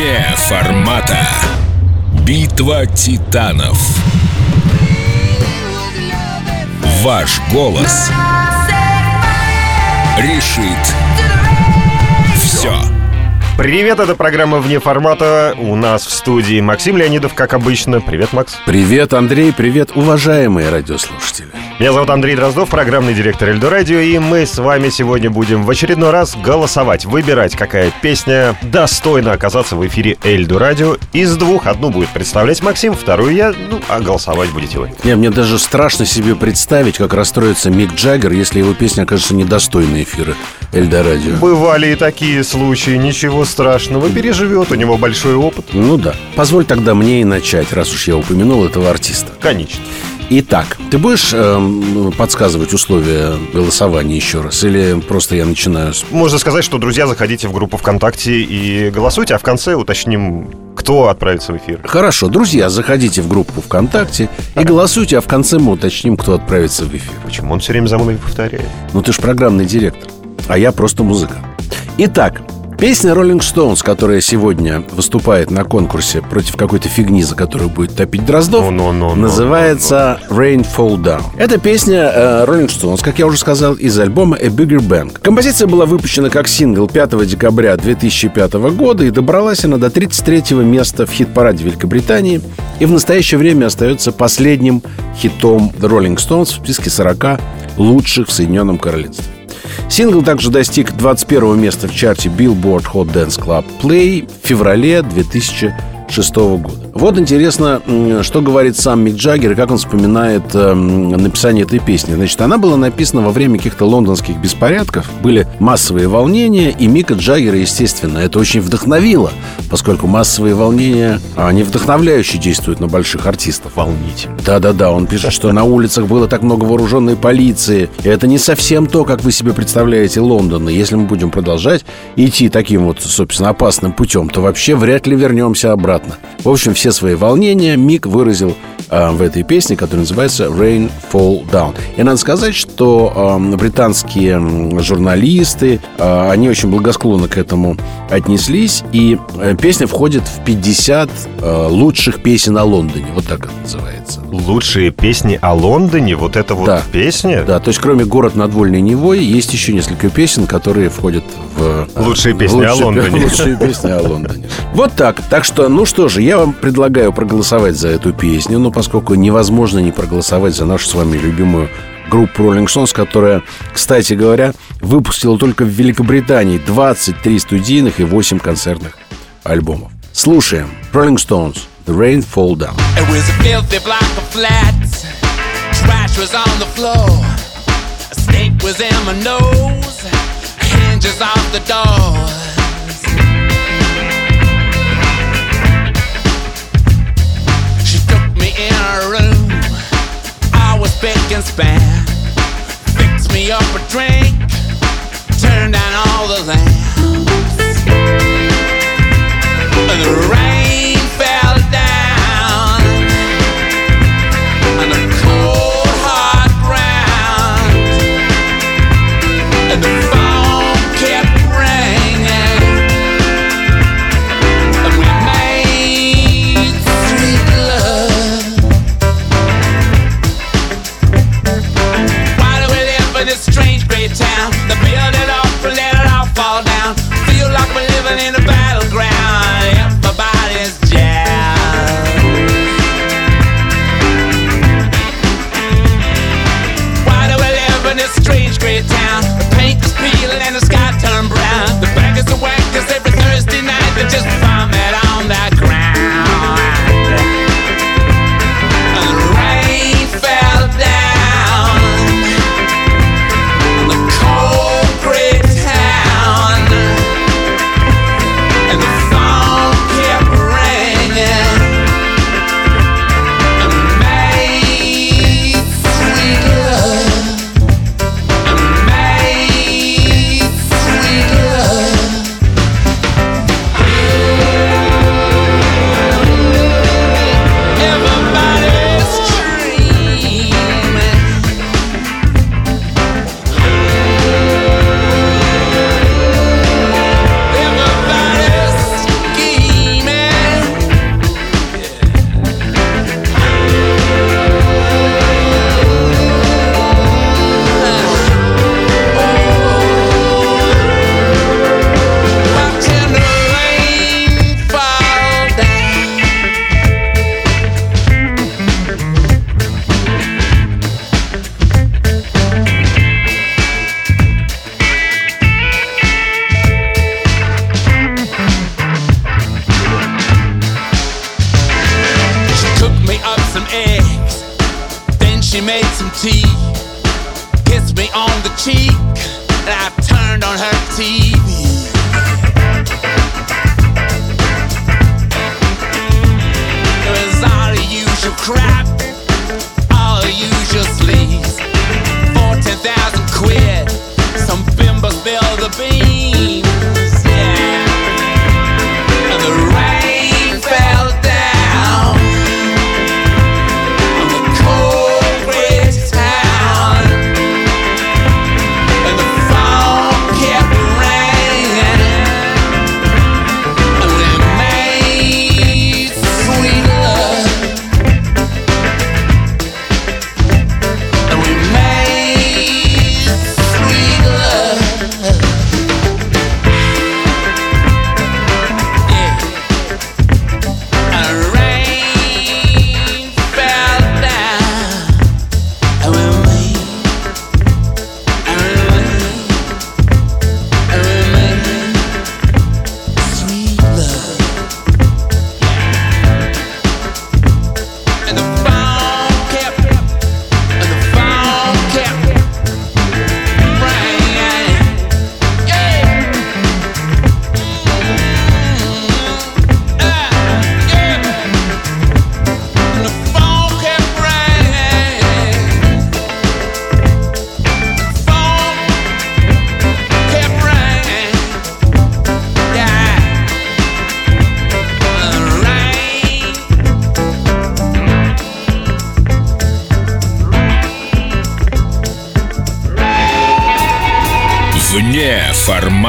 Вне формата. Битва титанов. Ваш голос решит все. Привет, это программа «Вне формата». У нас в студии Максим Леонидов, как обычно. Привет, Макс. Привет, Андрей, привет, уважаемые радиослушатели. Меня зовут Андрей Дроздов, программный директор Эльдо Радио, и мы с вами сегодня будем в очередной раз голосовать, выбирать, какая песня достойна оказаться в эфире Эльдо Радио. Из двух одну будет представлять Максим, вторую я, ну, а голосовать будете вы. Не, мне даже страшно себе представить, как расстроится Мик Джаггер, если его песня окажется недостойной эфира Эльдо Радио. Бывали и такие случаи, ничего страшного, переживет, у него большой опыт. Ну да. Позволь тогда мне и начать, раз уж я упомянул этого артиста. Конечно. Итак, ты будешь эм, подсказывать условия голосования еще раз? Или просто я начинаю с... Можно сказать, что, друзья, заходите в группу ВКонтакте и голосуйте, а в конце уточним, кто отправится в эфир. Хорошо, друзья, заходите в группу ВКонтакте и голосуйте, а в конце мы уточним, кто отправится в эфир. Почему он все время за мной повторяет? Ну ты ж программный директор, а я просто музыкант. Итак, Песня Rolling Stones, которая сегодня выступает на конкурсе против какой-то фигни, за которую будет топить Дроздов, Ну, ну, ну, ну, называется Rain Fall Down. Это песня э, Rolling Stones, как я уже сказал, из альбома A Bigger Bang. Композиция была выпущена как сингл 5 декабря 2005 года и добралась она до 33 места в хит-параде Великобритании и в настоящее время остается последним хитом The Rolling Stones в списке 40 лучших в Соединенном Королевстве. Сингл также достиг 21 места в чарте Billboard Hot Dance Club Play в феврале 2006 года. Вот интересно, что говорит сам Мик Джаггер и как он вспоминает эм, написание этой песни. Значит, она была написана во время каких-то лондонских беспорядков, были массовые волнения, и Мика Джаггера, естественно, это очень вдохновило, поскольку массовые волнения, они вдохновляюще действуют на больших артистов. Волнительно. Да-да-да, он пишет, что на улицах было так много вооруженной полиции. И это не совсем то, как вы себе представляете Лондон. И если мы будем продолжать идти таким вот, собственно, опасным путем, то вообще вряд ли вернемся обратно. В общем, все свои волнения Мик выразил э, в этой песне, которая называется Rain Fall Down. И надо сказать, что э, британские журналисты, э, они очень благосклонно к этому отнеслись. И э, песня входит в 50 э, лучших песен о Лондоне. Вот так это называется. Лучшие песни о Лондоне, вот это вот Да. песня? Да, то есть кроме «Город над Вольной Невой» есть еще несколько песен, которые входят в... э, Лучшие песни о Лондоне. Лучшие песни о Лондоне. Вот так. Так что, ну что же, я вам предлагаю проголосовать за эту песню, но поскольку невозможно не проголосовать за нашу с вами любимую группу Rolling Stones, которая, кстати говоря, выпустила только в Великобритании 23 студийных и 8 концертных альбомов. Слушаем Rolling Stones The Rain Fall Down. It was a filthy block of flats. Trash was on the floor. A snake was in my nose. Hinges off the doors. In her room. I was big and span. Fixed me up a drink. Turned down all the lamps. Tea. Kissed me on the cheek, and I turned on her TV.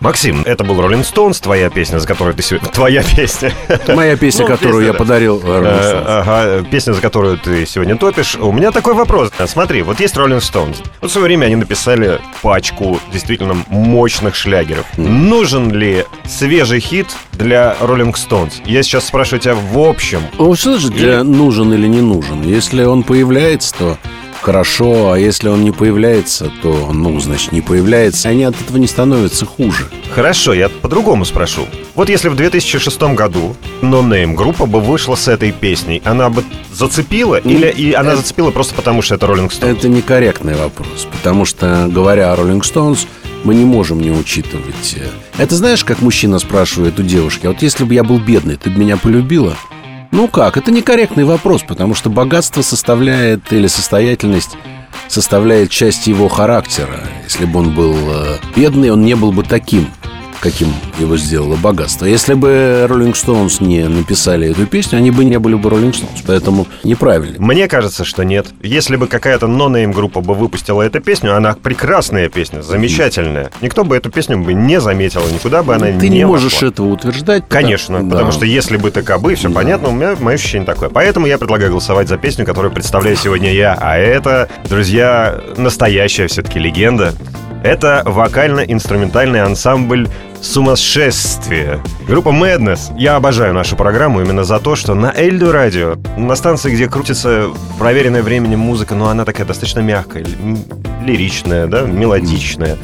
Максим, это был Роллинг Стоунс, твоя песня, за которую ты сегодня... Твоя песня. Моя песня, Ну, которую песня, я да. подарил Э. Ага, песня, за которую ты сегодня топишь. У меня такой вопрос. Смотри, вот есть Rolling Stones. Вот в свое время они написали пачку действительно мощных шлягеров. Нужен ли свежий хит для Rolling Stones? Я сейчас спрашиваю тебя в общем. Ну, что же для нужен или не нужен? Если он появляется, то хорошо, а если он не появляется, то, ну, значит, не появляется. Они от этого не становятся хуже. Хорошо, я по-другому спрошу. Вот если в 2006 году No Name группа бы вышла с этой песней, она бы зацепила? Или и она зацепила просто потому, что это Rolling Stones? Это некорректный вопрос, потому что, говоря о Rolling Stones, мы не можем не учитывать. э, Это знаешь, как мужчина спрашивает у девушки, а вот если бы я был бедный, ты бы меня полюбила? Ну как, это некорректный вопрос, потому что богатство составляет, или состоятельность составляет часть его характера. Если бы он был э, бедный, он не был бы таким, каким его сделало богатство. Если бы Rolling Stones не написали эту песню, они бы не были бы Rolling Stones. Поэтому неправильно. Мне кажется, что нет. Если бы какая-то нонейм группа бы выпустила эту песню, она прекрасная песня, замечательная. Никто бы эту песню бы не заметил, никуда бы она Ты не, не можешь вошла. этого утверждать. Конечно, потому- потому да. что если бы ты кобы, все понятно, у меня мое ощущение такое. Поэтому я предлагаю голосовать за песню, которую представляю сегодня я. А это, друзья, настоящая все-таки легенда. Это вокально-инструментальный ансамбль «Сумасшествие». Группа Madness. Я обожаю нашу программу именно за то, что на Эльду радио, на станции, где крутится проверенная временем музыка, но она такая достаточно мягкая, ли- лиричная, да, мелодичная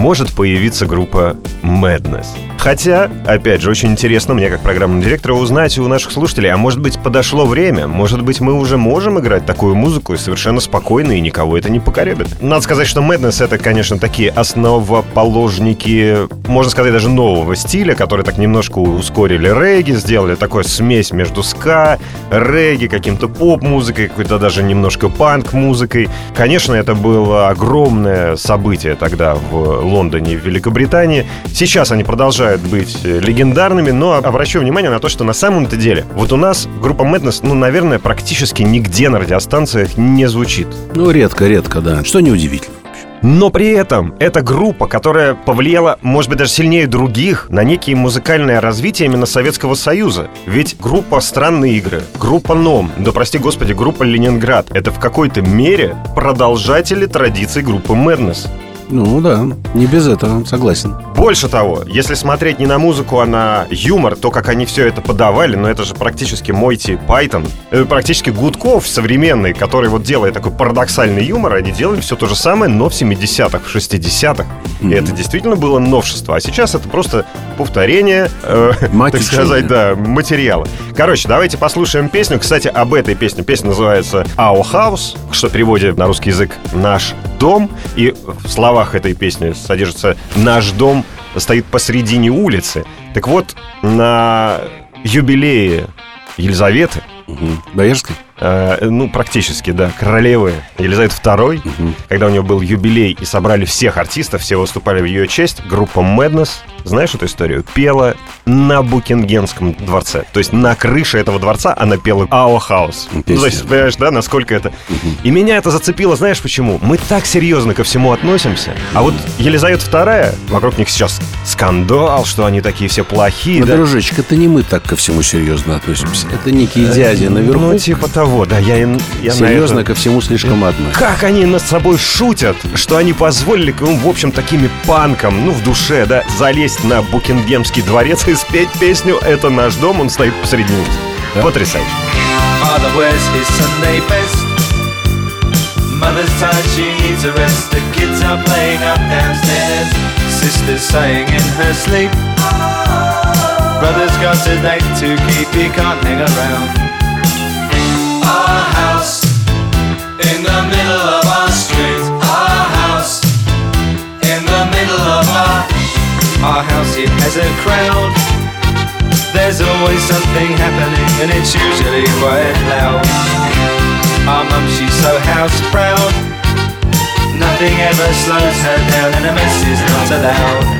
может появиться группа Madness. Хотя, опять же, очень интересно мне, как программному директору, узнать у наших слушателей, а может быть, подошло время, может быть, мы уже можем играть такую музыку и совершенно спокойно, и никого это не покоребит. Надо сказать, что Madness — это, конечно, такие основоположники, можно сказать, даже нового стиля, который так немножко ускорили регги, сделали такую смесь между ска, регги, каким-то поп-музыкой, какой-то даже немножко панк-музыкой. Конечно, это было огромное событие тогда в Лондоне и в Великобритании. Сейчас они продолжают быть э, легендарными, но обращу внимание на то, что на самом-то деле вот у нас группа Madness, ну, наверное, практически нигде на радиостанциях не звучит. Ну, редко-редко, да. Что неудивительно. Но при этом это группа, которая повлияла, может быть, даже сильнее других на некие музыкальное развитие именно Советского Союза. Ведь группа «Странные игры», группа «Ном», да прости господи, группа «Ленинград» — это в какой-то мере продолжатели традиций группы «Madness». Ну да, не без этого, согласен. Больше того, если смотреть не на музыку, а на юмор, то, как они все это подавали, ну это же практически Мойти Пайтон, э, практически Гудков современный, который вот делает такой парадоксальный юмор, они делали все то же самое, но в 70-х, в 60-х. И это действительно было новшество. А сейчас это просто повторение, э, так сказать, да, материала. Короче, давайте послушаем песню. Кстати, об этой песне. Песня называется «Our House», что в переводе на русский язык «Наш дом». И в словах этой песни содержится «Наш дом стоит посредине улицы». Так вот, на юбилее Елизаветы, Мгм. Боярской? Э, ну, практически, да, королевы Елизаветы II, когда у нее был юбилей и собрали всех артистов, все выступали в ее честь, группа Madness, знаешь эту историю, пела на Букингемском дворце. То есть на крыше этого дворца она пела Our House. Ну, то есть, понимаешь, да, насколько это... И меня это зацепило, знаешь почему? Мы так серьезно ко всему относимся, а вот Елизавета II, вокруг них сейчас скандал, что они такие все плохие, Ну, да? дружочек, это не мы так ко всему серьезно относимся. Это некие дяди наверху. Ну, типа того, да, я, я на серьезно это- ко всему слишком относятся. Как они над собой шутят, что они позволили, ну, в общем, такими панкам, ну, в душе, да, залезть на Букингемский дворец и спеть песню «Это наш дом», он стоит посреди улицы. Потрясающе. Sunday best. Mother's tired, she needs a rest. The kids are playing up downstairs. Sister's sighing in her sleep. Brother's got a date to keep, he can't hang around. Our house in the middle of our street. Our house in the middle of our our house. It has a crowd. There's always something happening, and it's usually quite loud. Our mum, she's so house proud. Nothing ever slows her down, and a mess is not allowed.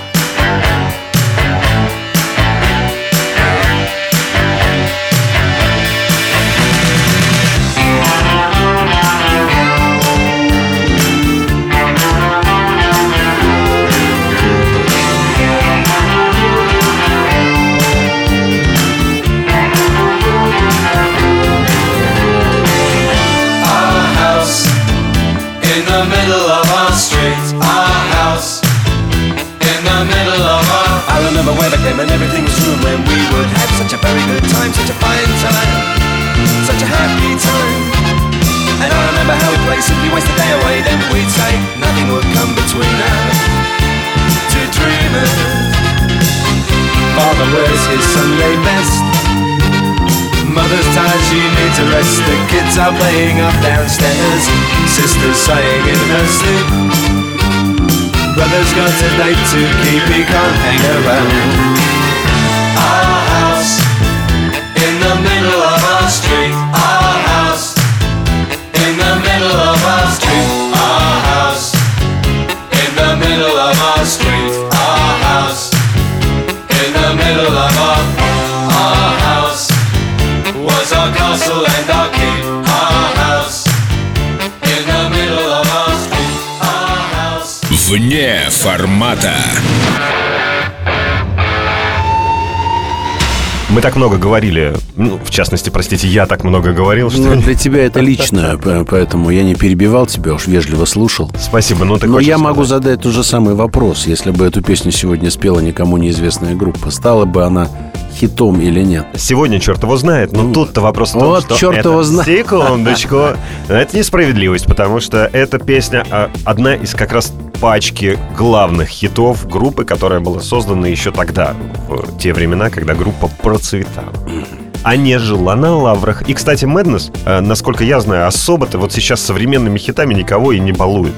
Remember when came and everything was room when we would have such a very good time, such a fine time, such a happy time. And I remember how we played simply waste the day away. Then we'd say nothing would come between us. Two dreamers. Father wears his Sunday best. Mother's tired, she needs a rest. The kids are playing up downstairs. Sister's sighing in her sleep. Brother's got a date to keep, he can't hang around. Формата. Мы так много говорили, ну, в частности, простите, я так много говорил, что... Ну, для тебя это лично, поэтому я не перебивал тебя, уж вежливо слушал. Спасибо, ну ты Но я могу сказать? задать тот же самый вопрос. Если бы эту песню сегодня спела никому неизвестная группа, стала бы она хитом или нет? Сегодня черт его знает, но тут-то вопрос в том, вот что черт это... его знает. Секундочку. Это несправедливость, потому что эта песня а, одна из как раз пачки главных хитов группы, которая была создана еще тогда, в те времена, когда группа процветала. А не жила на лаврах. И, кстати, Madness, э, насколько я знаю, особо-то вот сейчас современными хитами никого и не балует.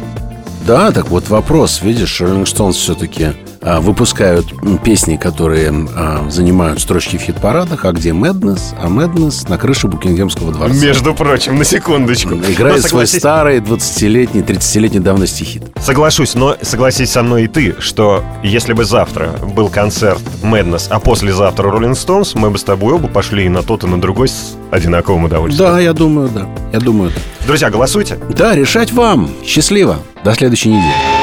Да, так вот вопрос. Видишь, Rolling Stones все-таки выпускают м, песни, которые а, занимают строчки в хит-парадах, а где Madness? А Madness на крыше Букингемского дворца. Между прочим, на секундочку. Играет Но свой старый 20-летний, 30-летней давности хит. Соглашусь, но согласись со мной и ты, что если бы завтра был концерт Madness, а послезавтра Rolling Stones, мы бы с тобой оба пошли и на тот, и на другой с одинаковым удовольствием. Да, я думаю, да. Я думаю, да. Друзья, голосуйте. Да, решать вам. Счастливо. До следующей недели.